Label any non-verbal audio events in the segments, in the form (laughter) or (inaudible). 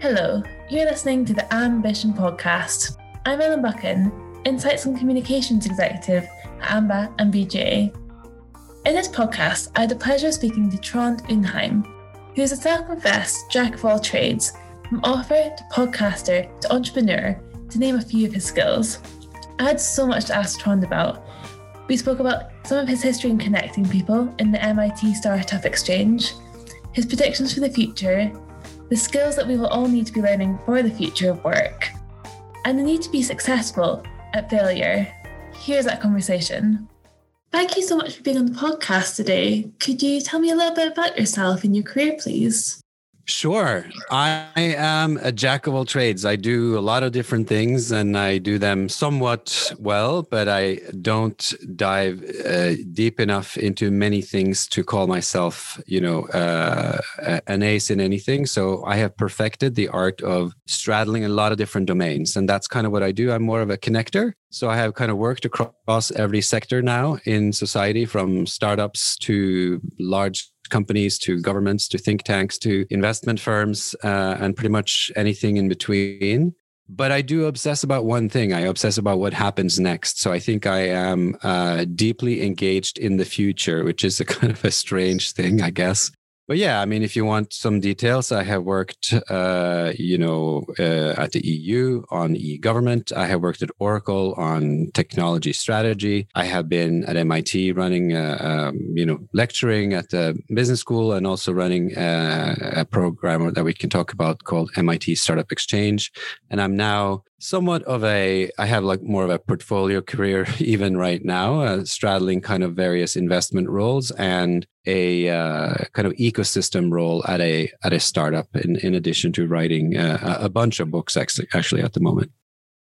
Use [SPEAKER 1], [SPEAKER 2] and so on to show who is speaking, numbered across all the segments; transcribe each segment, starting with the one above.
[SPEAKER 1] Hello, you're listening to the Ambition Podcast. I'm Ellen Buchan, Insights and Communications Executive at AMBA and BGA. In this podcast, I had the pleasure of speaking to Trond Undheim, who is a self professed jack of all trades, from author to podcaster to entrepreneur, to name a few of his skills. I had so much to ask Trond about. We spoke about some of his history in connecting people in the MIT Startup Exchange, his predictions for the future, the skills that we will all need to be learning for the future of work, and the need to be successful at failure. Here's that conversation. Thank you so much for being on the podcast today. Could you tell me a little bit about yourself and your career, please?
[SPEAKER 2] Sure. I am a jack of all trades. I do a lot of different things and I do them somewhat well, but I don't dive uh, deep enough into many things to call myself, you know, uh, an ace in anything. So I have perfected the art of straddling a lot of different domains. And that's kind of what I do. I'm more of a connector. So I have kind of worked across every sector now in society from startups to large companies to governments to think tanks to investment firms uh, and pretty much anything in between but I do obsess about one thing. I obsess about what happens next. So I think I am uh, deeply engaged in the future, which is a (laughs) kind of a strange thing, I guess but yeah, I mean, if you want some details, I have worked, uh, you know, uh, at the EU on e-government. I have worked at Oracle on technology strategy. I have been at MIT running, uh, um, you know, lecturing at the business school and also running uh, a program that we can talk about called MIT Startup Exchange. And I'm now somewhat of a i have like more of a portfolio career (laughs) even right now uh, straddling kind of various investment roles and a uh, kind of ecosystem role at a at a startup in, in addition to writing uh, a bunch of books actually at the moment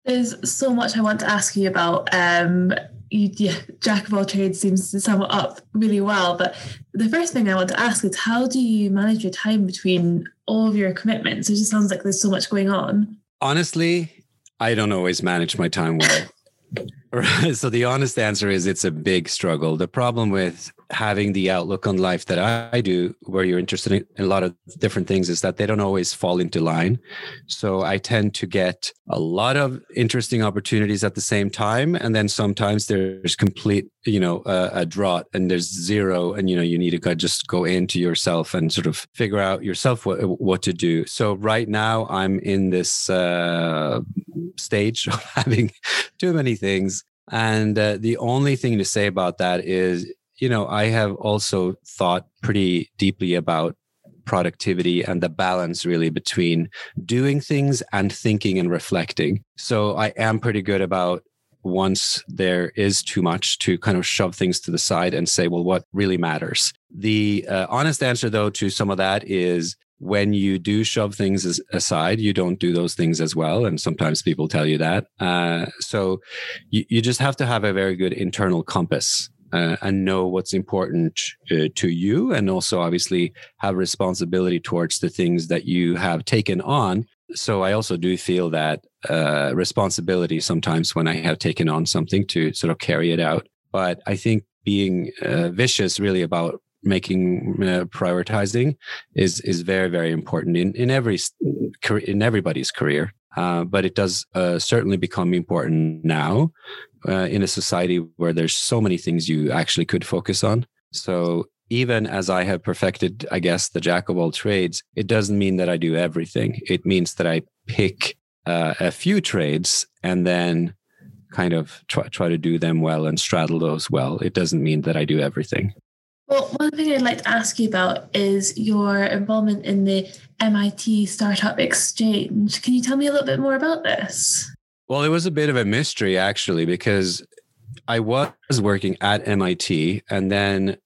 [SPEAKER 1] there's so much i want to ask you about um you, yeah, jack of all trades seems to sum it up really well. But the first thing I want to ask is how do you manage your time between all of your commitments? It just sounds like there's so much going on.
[SPEAKER 2] Honestly, I don't always manage my time well. (laughs) (laughs) so the honest answer is it's a big struggle. The problem with having the outlook on life that I do, where you're interested in a lot of different things, is that they don't always fall into line. So I tend to get a lot of interesting opportunities at the same time, and then sometimes there's complete, you know, a drought, and there's zero, and you know you need to just go into yourself and sort of figure out yourself what what to do. So right now I'm in this uh, stage (laughs) of having too many things. And uh, the only thing to say about that is you know, I have also thought pretty deeply about productivity and the balance really between doing things and thinking and reflecting. So I am pretty good about once there is too much to kind of shove things to the side and say, well, what really matters? The uh, honest answer, though, to some of that is when you do shove things aside, you don't do those things as well. And sometimes people tell you that. Uh, so you, you just have to have a very good internal compass uh, and know what's important uh, to you and also obviously have responsibility towards the things that you have taken on so i also do feel that uh, responsibility sometimes when i have taken on something to sort of carry it out but i think being uh, vicious really about making uh, prioritizing is is very very important in in every in everybody's career uh, but it does uh, certainly become important now uh, in a society where there's so many things you actually could focus on. So even as I have perfected, I guess, the jack of all trades, it doesn't mean that I do everything. It means that I pick uh, a few trades and then kind of try, try to do them well and straddle those well. It doesn't mean that I do everything.
[SPEAKER 1] Well, one thing I'd like to ask you about is your involvement in the MIT Startup Exchange. Can you tell me a little bit more about this?
[SPEAKER 2] Well, it was a bit of a mystery actually, because I was working at MIT and then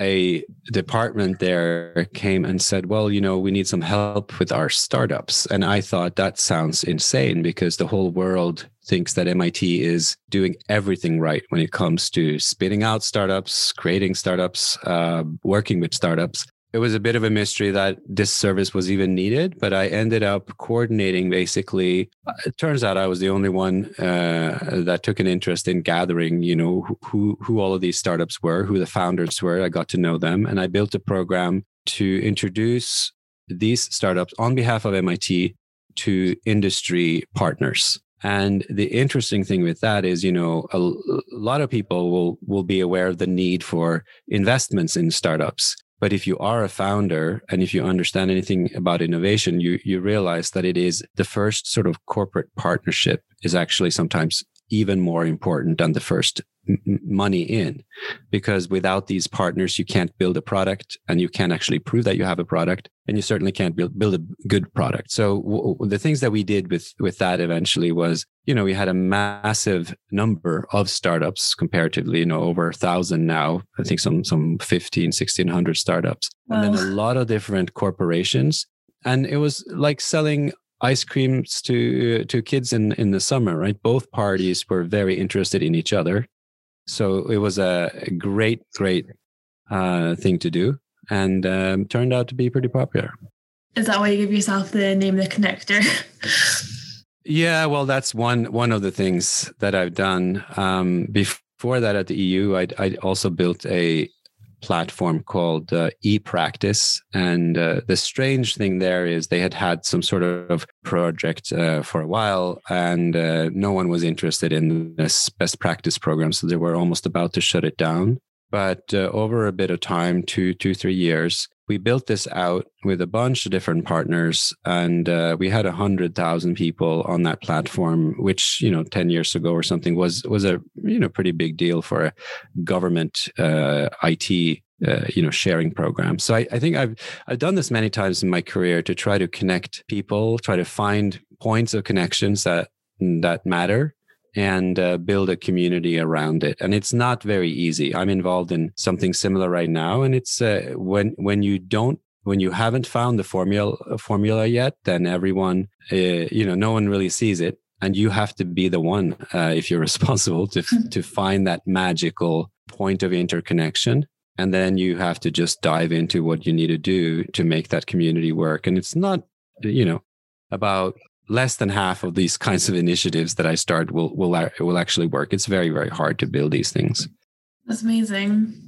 [SPEAKER 2] a department there came and said, Well, you know, we need some help with our startups. And I thought that sounds insane because the whole world thinks that MIT is doing everything right when it comes to spitting out startups, creating startups, uh, working with startups. It was a bit of a mystery that this service was even needed, but I ended up coordinating basically. It turns out I was the only one uh, that took an interest in gathering, you know, who, who all of these startups were, who the founders were. I got to know them and I built a program to introduce these startups on behalf of MIT to industry partners. And the interesting thing with that is, you know, a, lot of people will will be aware of the need for investments in startups. But if you are a founder and if you understand anything about innovation, you you realize that it is the first sort of corporate partnership is actually sometimes even more important than the first money in. Because without these partners you can't build a product and you can't actually prove that you have a product and you certainly can't build, build a good product. So w- the things that we did with with that eventually was you know we had a massive number of startups comparatively you know over a thousand now i think some some 15 1600 startups wow. and then a lot of different corporations. And it was like selling ice creams to to kids in in the summer right both parties were very interested in each other so it was a great, great uh, thing to do and um, turned out to be pretty popular.
[SPEAKER 1] Is that why you give yourself the name the connector?
[SPEAKER 2] yeah, well, that's one one of the things that I've done. Um, before that, at the EU, I I also built a platform called uh, ePractice. And uh, the strange thing there is they had had some sort of project uh, for a while and uh, no one was interested in this best practice program. So they were almost about to shut it down. But uh, over a bit of time, two, two, three years, we built this out with a bunch of different partners and uh, we had a hundred thousand people on that platform which you know 10 years ago or something was was a you know pretty big deal for a government uh, it uh, you know sharing program. So I, I think i've i've done this many times in my career to try to connect people try to find points of connections that that matter and uh, build a community around it. And it's not very easy. I'm involved in something similar right now, and it's uh, when when you don't when you haven't found the formula formula yet, then everyone uh, you know no one really sees it, and you have to be the one uh, if you're (laughs) responsible to hmm. to find that magical point of interconnection. And then you have to just dive into what you need to do to make that community work. And it's not, you know, about less than half of these kinds of initiatives that I start will will will actually work. It's very very hard to build these things.
[SPEAKER 1] That's amazing.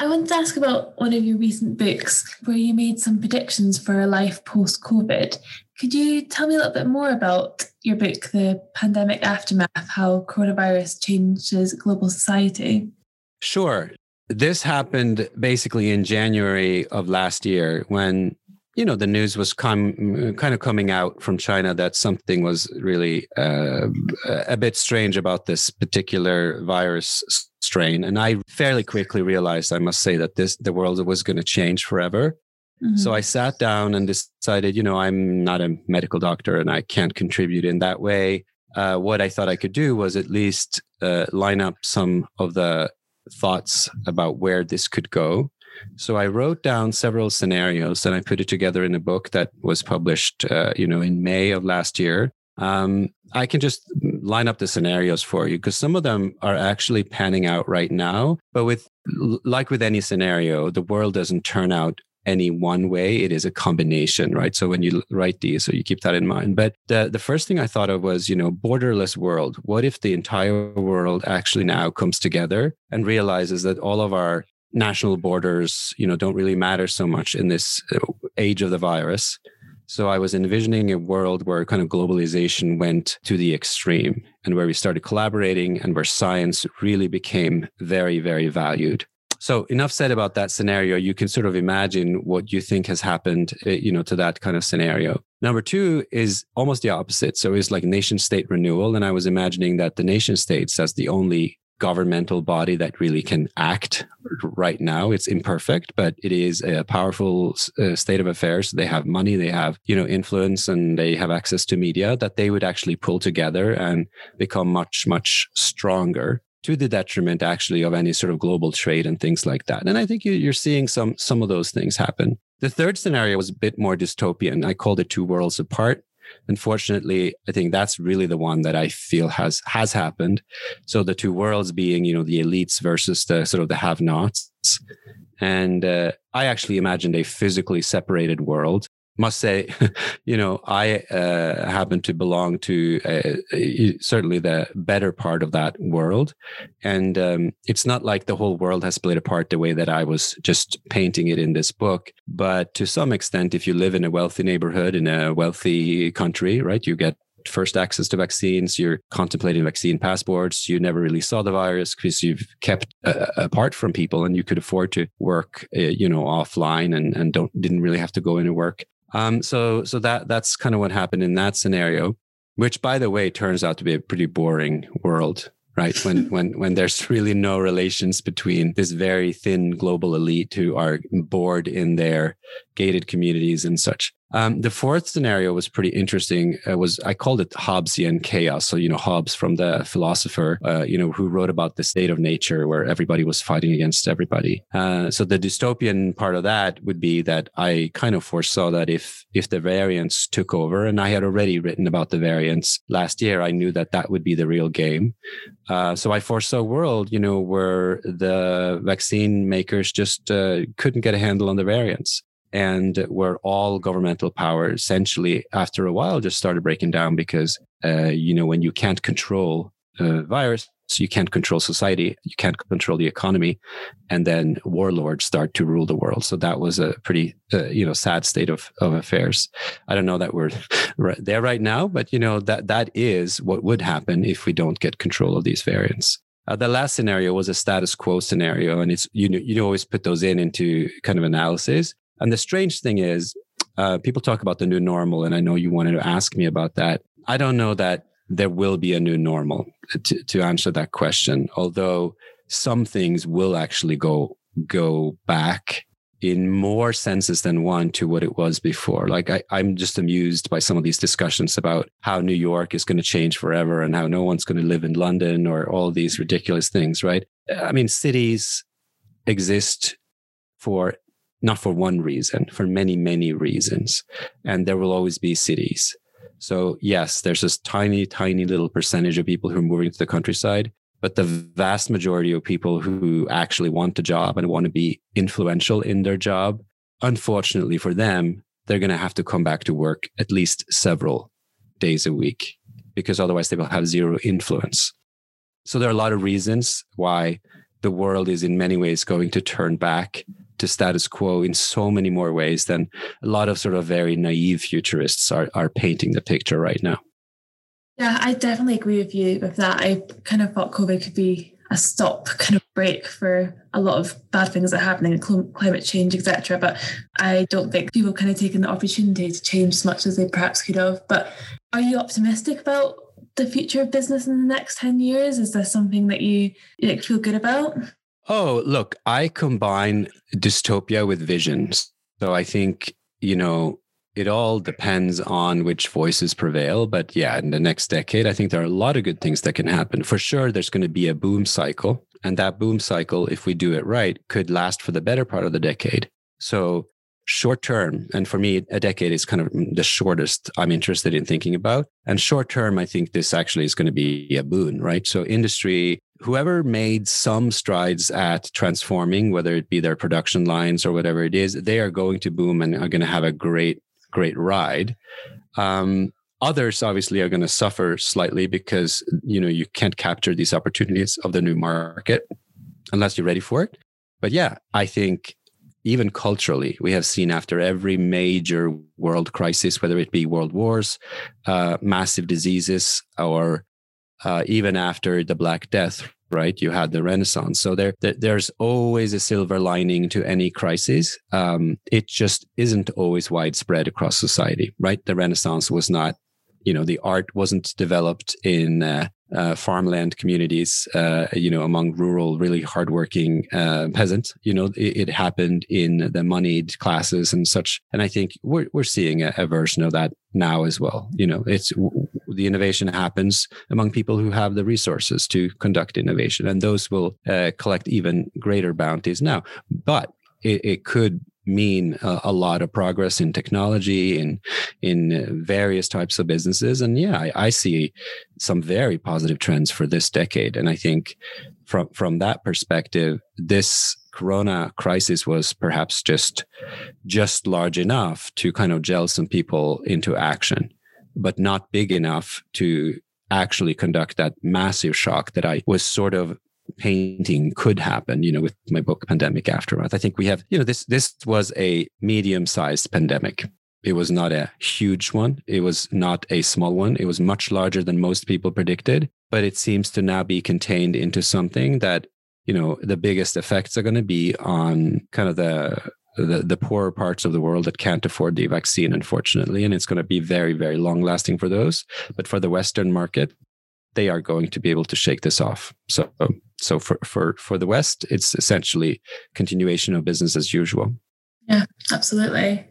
[SPEAKER 1] I wanted to ask about one of your recent books where you made some predictions for a life post COVID. Could you tell me a little bit more about your book, The Pandemic Aftermath How Coronavirus Changes Global Society?
[SPEAKER 2] Sure. This happened basically in January of last year when you know the news was com- kind of coming out from China that something was really uh, a bit strange about this particular virus strain, and I fairly quickly realized, I must say, that this the world was going to change forever. Mm-hmm. So I sat down and decided, you know, I'm not a medical doctor and I can't contribute in that way. Uh, what I thought I could do was at least uh, line up some of the thoughts about where this could go so I wrote down several scenarios and I put it together in a book that was published, uh, you know, in May of last year. Um, I can just line up the scenarios for you because some of them are actually panning out right now. But with, like with any scenario, the world doesn't turn out any one way. It is a combination, right? So when you write these, so you keep that in mind. But the, the first thing I thought of was, you know, borderless world. What if the entire world actually now comes together and realizes that all of our national borders, you know, don't really matter so much in this uh, age of the virus. So I was envisioning a world where kind of globalization went to the extreme and where we started collaborating and where science really became very, very valued. So enough said about that scenario. You can sort of imagine what you think has happened, uh, you know, to that kind of scenario. Number two is almost the opposite. So it's like nation state renewal. And I was imagining that the nation states as the only governmental body that really can act right now. It's imperfect, but it is a powerful uh, state of affairs. They have money, they have, you know, influence and they have access to media that they would actually pull together and become much, much stronger to the detriment actually of any sort of global trade and things like that. And I think you're seeing some, some of those things happen. The third scenario was a bit more dystopian. I called it two worlds apart. Unfortunately, I think that's really the one that I feel has has happened. So the two worlds being, you know, the elites versus the sort of the have-nots. And uh, I actually imagined a physically separated world must say, (laughs) you know, I uh, happen to belong to uh, certainly the better part of that world. And um, it's not like the whole world has split apart the way that I was just painting it in this book. But to some extent, if you live in a wealthy neighborhood in a wealthy country, right, you get first access to vaccines, you're contemplating vaccine passports, you never really saw the virus because you've kept uh, apart from people and you could afford to work, uh, you know, offline and, and don't, didn't really have to go into work. Um, so, so that, that's kind of what happened in that scenario, which by the way, turns out to be a pretty boring world right? When (laughs) when when there's really no relations between this very thin global elite who are bored in their gated communities and such um, the fourth scenario was pretty interesting. It was I called it Hobbesian chaos. So you know Hobbes from the philosopher, uh, you know, who wrote about the state of nature where everybody was fighting against everybody. Uh, so the dystopian part of that would be that I kind of foresaw that if if the variants took over, and I had already written about the variants last year, I knew that that would be the real game. Uh, so I foresaw a world, you know, where the vaccine makers just uh, couldn't get a handle on the variants and where all governmental power essentially after a while just started breaking down because uh, you know when you can't control a virus you can't control society you can't control the economy and then warlords start to rule the world. So that was a pretty uh, you know sad state of, of affairs. I don't know that we're (laughs) right there right now but you know that that is what would happen if we don't get control of these variants. Uh, the last scenario was a status quo scenario, and it's you know you always put those in into kind of analysis. And the strange thing is, uh, people talk about the new normal, and I know you wanted to ask me about that. I don't know that there will be a new normal to, to answer that question, although some things will actually go go back in more senses than one to what it was before. Like I, I'm just amused by some of these discussions about how New York is going to change forever and how no one's going to live in London or all these ridiculous things, right? I mean, cities exist for not for one reason, for many, many reasons. And there will always be cities. So, yes, there's this tiny, tiny little percentage of people who are moving to the countryside, but the vast majority of people who actually want a job and want to be influential in their job, unfortunately for them, they're going to have to come back to work at least several days a week because otherwise they will have zero influence. So, there are a lot of reasons why the world is in many ways going to turn back to status quo in so many more ways than a lot of sort of very naive futurists are, are painting the picture right now.
[SPEAKER 1] Yeah, I definitely agree with you with that. I kind of thought COVID could be a stop kind of break for a lot of bad things that are happening, climate change, etc. But I don't think people kind of taken the opportunity to change as much as they perhaps could have. But are you optimistic about the future of business in the next 10 years? Is there something that you, you feel good about?
[SPEAKER 2] Oh, look, I combine dystopia with visions. So I think, you know, it all depends on which voices prevail. But yeah, in the next decade, I think there are a lot of good things that can happen. For sure, there's going to be a boom cycle. And that boom cycle, if we do it right, could last for the better part of the decade. So short term, and for me, a decade is kind of the shortest I'm interested in thinking about. And short term, I think this actually is going to be a boon, right? So industry, whoever made some strides at transforming, whether it be their production lines or whatever it is, they are going to boom and are going to have a great, great ride. Um, others obviously are going to suffer slightly because you know you can't capture these opportunities of the new market unless you're ready for it. But yeah, I think even culturally, we have seen after every major world crisis, whether it be world wars, uh, massive diseases, or uh, even after the Black Death, right? You had the Renaissance. So there, there there's always a silver lining to any crisis. Um, it just isn't always widespread across society, right? The Renaissance was not you know the art wasn't developed in uh, uh, farmland communities uh, you know among rural really hardworking uh, peasants you know it, it, happened in the moneyed classes and such. And i think we're, we're seeing a, a, version of that now as well. You know it's the innovation happens among people who have the resources to conduct innovation and those will uh, collect even greater bounties now. But it, it could mean a, a, lot of progress in technology in in uh, various types of businesses. And yeah I, I, see some very positive trends for this decade. And i think from from that perspective this corona crisis was perhaps just just large enough to kind of gel some people into action but not big enough to actually conduct that massive shock that i was sort of painting could happen you know with my book pandemic aftermath. I think we have you know this this was a medium sized pandemic. It was not a huge one. It was not a small one. It was much larger than most people predicted but it seems to now be contained into something that you know the biggest effects are going to be on kind of the, the the poorer parts of the world that can't afford the vaccine unfortunately and it's going to be very very long lasting for those. But for the western market they are going to be able to shake this off so um, so for for for the west it's essentially continuation of business as usual
[SPEAKER 1] yeah absolutely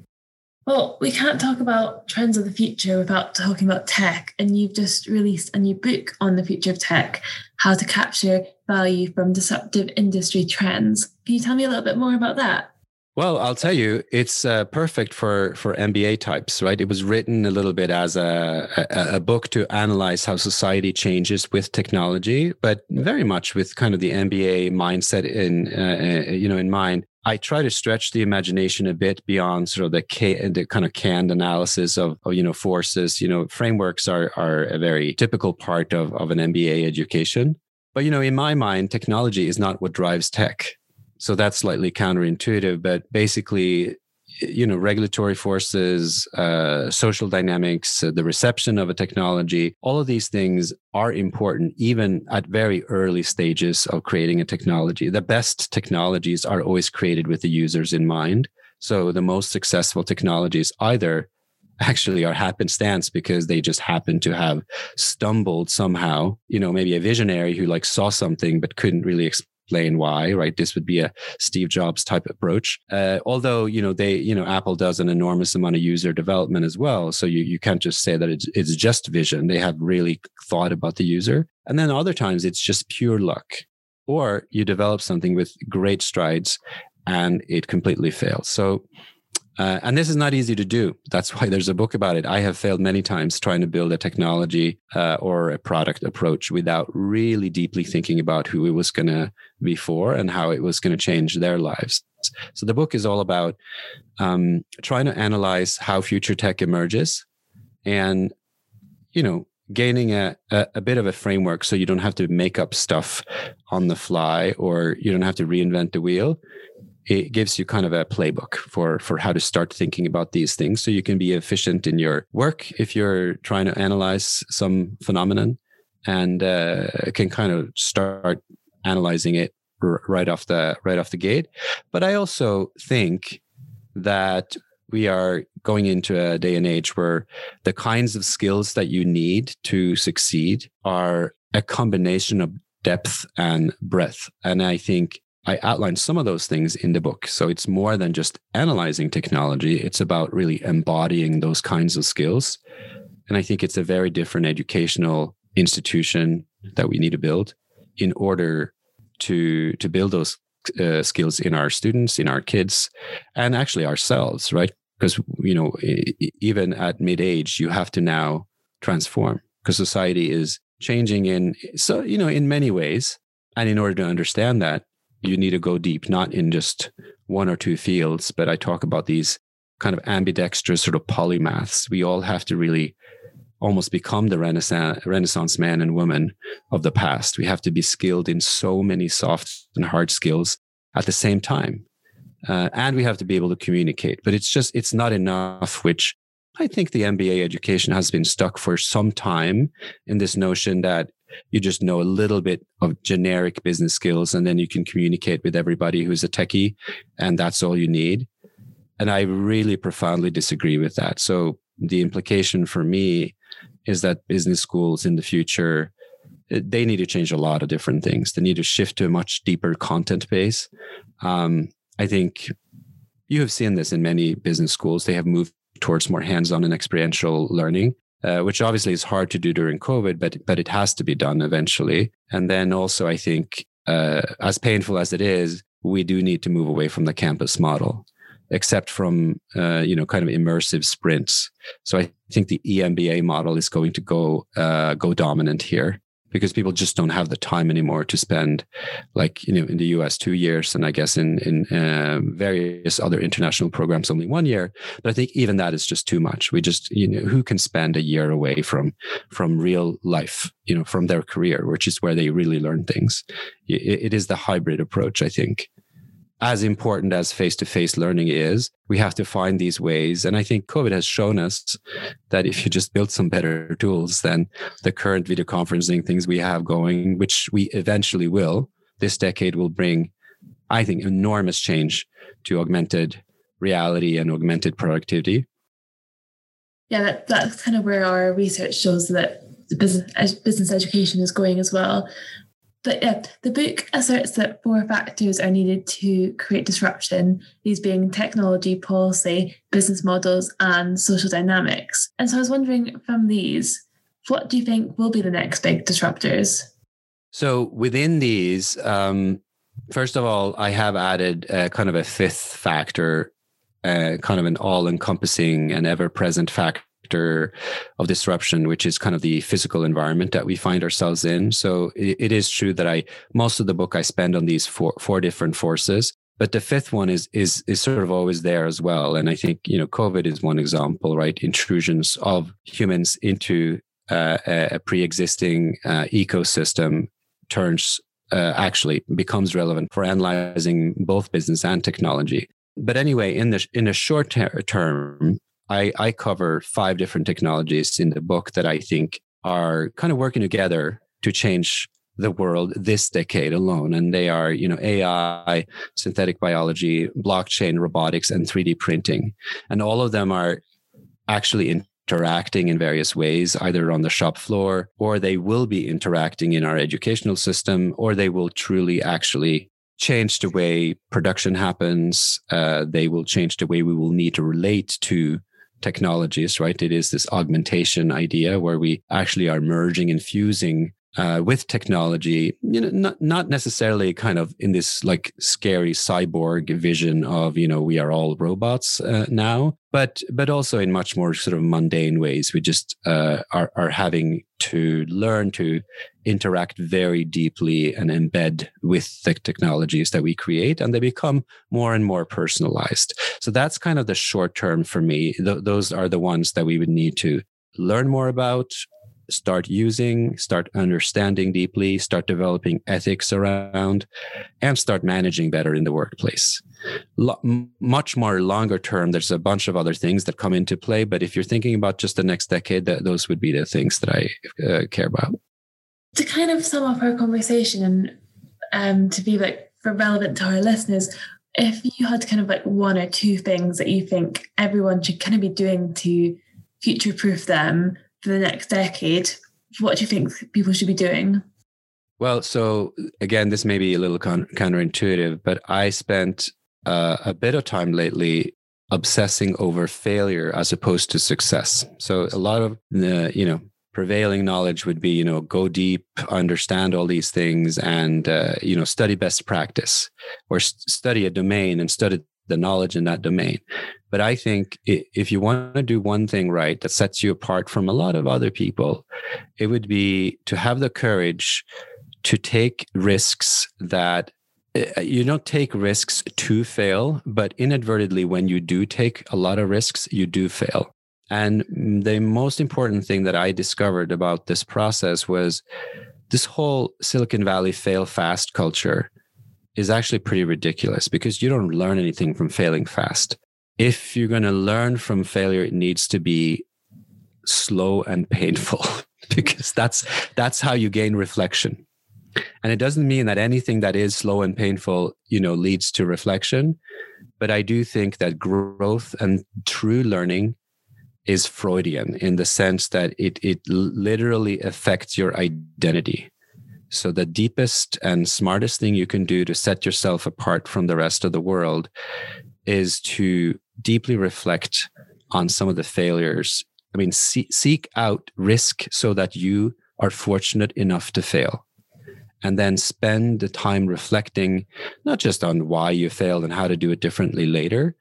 [SPEAKER 1] well, we can't talk about trends of the future without talking about tech. And you've just released a new book on the future of tech, how to capture value from disruptive industry trends. Can you tell me a little bit more about that?
[SPEAKER 2] Well, I'll tell you, it's uh, perfect for for MBA types, right? It was written a little bit as a, a, a book to analyze how society changes with technology, but very much with kind of the MBA mindset in uh, uh, you know in mind. I try to stretch the imagination a bit beyond sort of the, the kind of canned analysis of, of, you know forces. You know, frameworks are are a very typical part of of an MBA education. But you know, in my mind, technology is not what drives tech. So that's slightly counterintuitive. But basically, you know regulatory forces uh, social dynamics uh, the reception of a technology all of these things are important even at very early stages of creating a technology the best technologies are always created with the users in mind so the most successful technologies either actually are happenstance because they just happen to have stumbled somehow you know maybe a visionary who like saw something but couldn't really explain why, right? This would be a Steve Jobs type approach. Uh, although, you know, they, you know, Apple does an enormous amount of user development as well. So you, you can't just say that it's, it's just vision. They have really thought about the user. And then other times it's just pure luck. Or you develop something with great strides and it completely fails. So uh, and this is not easy to do. That's why there's a book about it. I have failed many times trying to build a technology uh, or a product approach without really deeply thinking about who it was going to be for and how it was going to change their lives. So the book is all about um, trying to analyze how future tech emerges and, you know, gaining a, a, a, bit of a framework so you don't have to make up stuff on the fly or you don't have to reinvent the wheel it gives you kind of a playbook for for how to start thinking about these things. So you can be efficient in your work if you're trying to analyze some phenomenon and uh, can kind of start analyzing it r- right off the right off the gate. But i also think that we are going into a day and age where the kinds of skills that you need to succeed are a combination of depth and breadth. And i think I outline some of those things in the book. So it's more than just analyzing technology, it's about really embodying those kinds of skills. And I think it's a very different educational institution that we need to build in order to to build those uh, skills in our students, in our kids, and actually ourselves, right? Because you know, even at mid age, you have to now transform because society is changing in so you know in many ways. And in order to understand that, you need to go deep, not in just one or two fields, but I talk about these kind of ambidextrous sort of polymaths. We all have to really almost become the renaissance, renaissance man and woman of the past. We have to be skilled in so many soft and hard skills at the same time. Uh, and we have to be able to communicate, but it's just, it's not enough, which I think the MBA education has been stuck for some time in this notion that you just know a little bit of generic business skills and then you can communicate with everybody who's a techie and that's all you need. And i really profoundly disagree with that. So the implication for me is that business schools in the future eh, they need to change a lot of different things. They need to shift to a much deeper content base. Um, i think you have seen this in many business schools. They have moved towards more hands-on and experiential learning uh, which obviously is hard to do during COVID, but but it has to be done eventually. And then also, I think, uh, as painful as it is, we do need to move away from the campus model, except from uh, you know kind of immersive sprints. So I think the EMBA model is going to go uh, go dominant here. Because people just don't have the time anymore to spend like you know in the us two years and i guess in in uh, various other international programs only one year. But i think even that is just too much. We just you know who can spend a year away from from real life you know from their career which is where they really learn things? It, it is the hybrid approach i think as important as face to face learning is, we have to find these ways. And I think COVID has shown us that if you just build some better tools than the current video conferencing things we have going, which we eventually will, this decade will bring, I think, enormous change to augmented reality and augmented productivity.
[SPEAKER 1] Yeah, that, that's kind of where our research shows that business, business education is going as well. But yeah, the book asserts that four factors are needed to create disruption, these being technology, policy, business models, and social dynamics. And so I was wondering from these, what do you think will be the next big disruptors?
[SPEAKER 2] So within these, um, first of all, I have added kind of a fifth factor, uh, kind of an all encompassing and ever present factor factor of disruption, which is kind of the physical environment that we find ourselves in. So it, it is true that I most of the book I spend on these four four different forces. But the fifth one is is is sort of always there as well. And I think you know COVID is one example, right? Intrusions of humans into uh, a pre-existing uh, ecosystem turns uh, actually becomes relevant for analyzing both business and technology. But anyway, in the in the short ter- term, I, I cover five different technologies in the book that I think are kind of working together to change the world this decade alone. And they are, you know, AI, synthetic biology, blockchain, robotics, and 3D printing. And all of them are actually interacting in various ways, either on the shop floor, or they will be interacting in our educational system, or they will truly actually change the way production happens. Uh, they will change the way we will need to relate to technologies, right? It is this augmentation idea where we actually are merging and fusing uh, with technology, you know, not not necessarily kind of in this like scary cyborg vision of you know we are all robots uh, now, but but also in much more sort of mundane ways. We just uh, are are having to learn to interact very deeply and embed with the technologies that we create, and they become more and more personalized. So that's kind of the short term for me. Th- those are the ones that we would need to learn more about start using, start understanding deeply, start developing ethics around, and start managing better in the workplace. Lo- much more longer term, there's a bunch of other things that come into play. But if you're thinking about just the next decade, that those would be the things that I uh, care about.
[SPEAKER 1] To kind of sum up our conversation and um, to be like relevant to our listeners, if you had kind of like one or two things that you think everyone should kind of be doing to future proof them for the next decade, what do you think people should be doing?
[SPEAKER 2] Well, so again, this may be a little counterintuitive, but I spent uh, a bit of time lately obsessing over failure as opposed to success. So a lot of the, you know, prevailing knowledge would be, you know, go deep, understand all these things, and uh, you know, study best practice, or st- study a domain and study the knowledge in that domain. But I think if you want to do one thing right that sets you apart from a lot of other people, it would be to have the courage to take risks that uh, Uh, you don't take risks to fail, but inadvertently, when you do take a lot of risks, you do fail. And the most important thing that I discovered about this process was this whole Silicon Valley fail fast culture is actually pretty ridiculous because you don't learn anything from failing fast. If you're going to learn from failure, it needs to be slow and painful (laughs) because that's that's how you gain reflection. And it doesn't mean that anything that is slow and painful, you know, leads to reflection, but I do think that growth and true learning is Freudian in the sense that it it literally affects your identity. So, the deepest and smartest thing you can do to set yourself apart from the rest of the world is to deeply reflect on some of the failures. I mean, see, seek out risk so that you are fortunate enough to fail. And then spend the time reflecting not just on why you failed and how to do it differently later,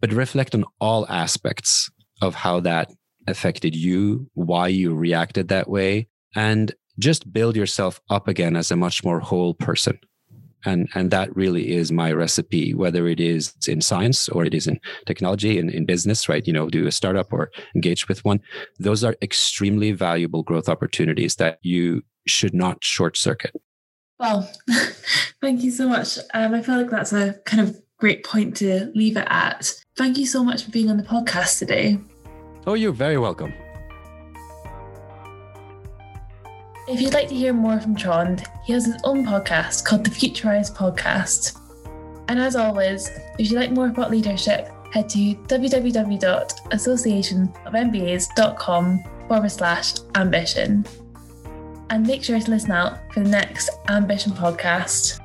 [SPEAKER 2] but reflect on all aspects of how that affected you, why you reacted that way, and just build yourself up again as a much more whole person. And and that really is my recipe whether it is in science or it is in technology and in, in business right? You know do a startup or engage with one. Those are extremely valuable growth opportunities that you should not short circuit
[SPEAKER 1] well (laughs) thank you so much um, i feel like that's a kind of great point to leave it at thank you so much for being on the podcast today
[SPEAKER 2] oh you're very welcome
[SPEAKER 1] If you'd like to hear more from Trond, he has his own podcast called the Futurized Podcast. And as always, if you'd like more about leadership, head to www.associationofmbas.com forward slash ambition. And make sure to listen out for the next Ambition podcast.